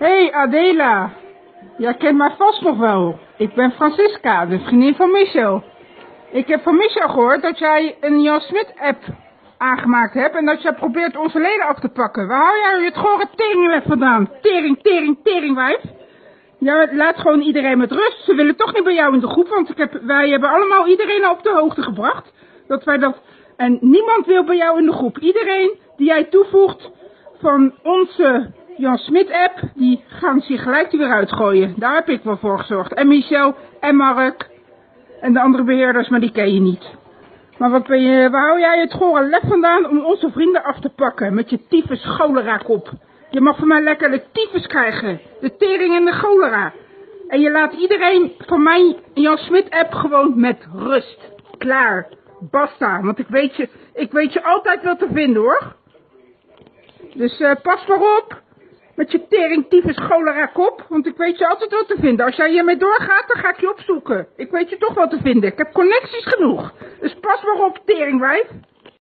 hey Adela. Jij kent mij vast nog wel. Ik ben Francisca, de vriendin van Michel. Ik heb van Michel gehoord dat jij een Jan Smit app aangemaakt hebt en dat jij probeert onze leden af te pakken. Waar hou jij het gore tering weg vandaan? Tering, tering, teringwijf. Ja, laat gewoon iedereen met rust. Ze willen toch niet bij jou in de groep, want ik heb, wij hebben allemaal iedereen op de hoogte gebracht. Dat wij dat... En niemand wil bij jou in de groep. Iedereen die jij toevoegt van onze Jan Smit app, die gaan ze gelijk weer uitgooien. Daar heb ik wel voor gezorgd. En Michel en Mark en de andere beheerders, maar die ken je niet. Maar wat ben je, waar hou jij het gore lef vandaan om onze vrienden af te pakken met je tyfus cholera kop? Je mag van mij lekker de tyfus krijgen, de tering en de cholera. En je laat iedereen van mijn Jan Smit app gewoon met rust. Klaar. Basta, want ik weet je, ik weet je altijd wel te vinden hoor. Dus uh, pas maar op. Met je tering, tyfus, cholera kop. Want ik weet je altijd wel te vinden. Als jij hiermee doorgaat, dan ga ik je opzoeken. Ik weet je toch wel te vinden. Ik heb connecties genoeg. Dus pas maar op, teringwijf.